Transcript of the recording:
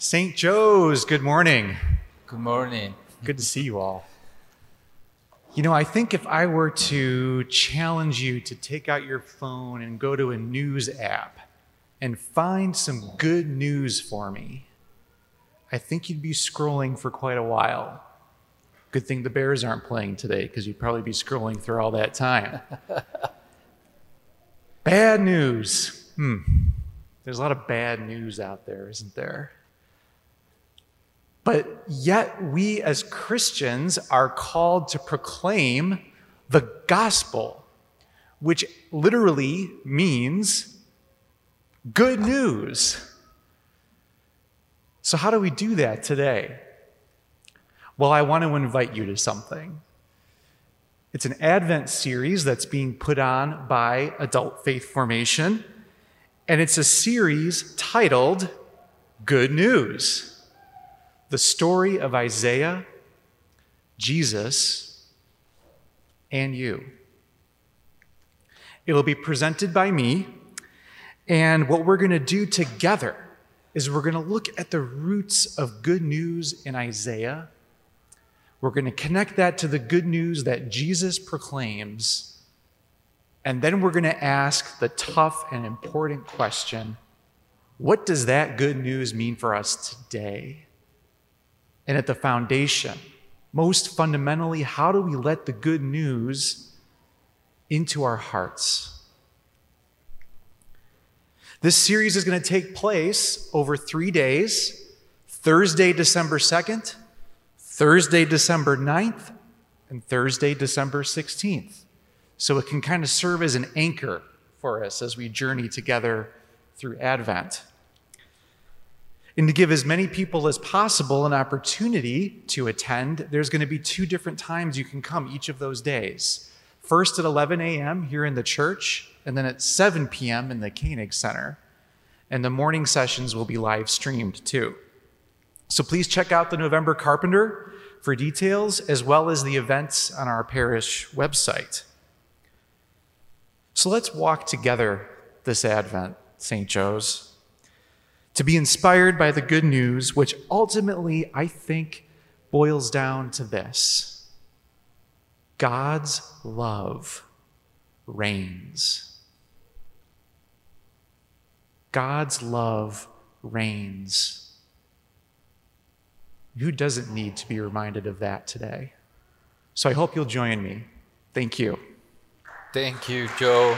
St. Joe's, good morning. Good morning. Good to see you all. You know, I think if I were to challenge you to take out your phone and go to a news app and find some good news for me, I think you'd be scrolling for quite a while. Good thing the Bears aren't playing today because you'd probably be scrolling through all that time. bad news. Hmm. There's a lot of bad news out there, isn't there? But yet, we as Christians are called to proclaim the gospel, which literally means good news. So, how do we do that today? Well, I want to invite you to something. It's an Advent series that's being put on by Adult Faith Formation, and it's a series titled Good News the story of Isaiah, Jesus, and you. It'll be presented by me, and what we're going to do together is we're going to look at the roots of good news in Isaiah. We're going to connect that to the good news that Jesus proclaims. And then we're going to ask the tough and important question what does that good news mean for us today? And at the foundation, most fundamentally, how do we let the good news into our hearts? This series is going to take place over three days Thursday, December 2nd, Thursday, December 9th, and Thursday, December 16th. So it can kind of serve as an anchor for us as we journey together through Advent and to give as many people as possible an opportunity to attend, there's going to be two different times you can come each of those days. First at 11 a.m. here in the church, and then at 7 p.m. in the Koenig Center. And the morning sessions will be live streamed too. So please check out the November Carpenter for details, as well as the events on our parish website. So let's walk together this Advent, St. Joe's to be inspired by the good news, which ultimately I think boils down to this God's love reigns. God's love reigns. Who doesn't need to be reminded of that today? So I hope you'll join me. Thank you. Thank you, Joe.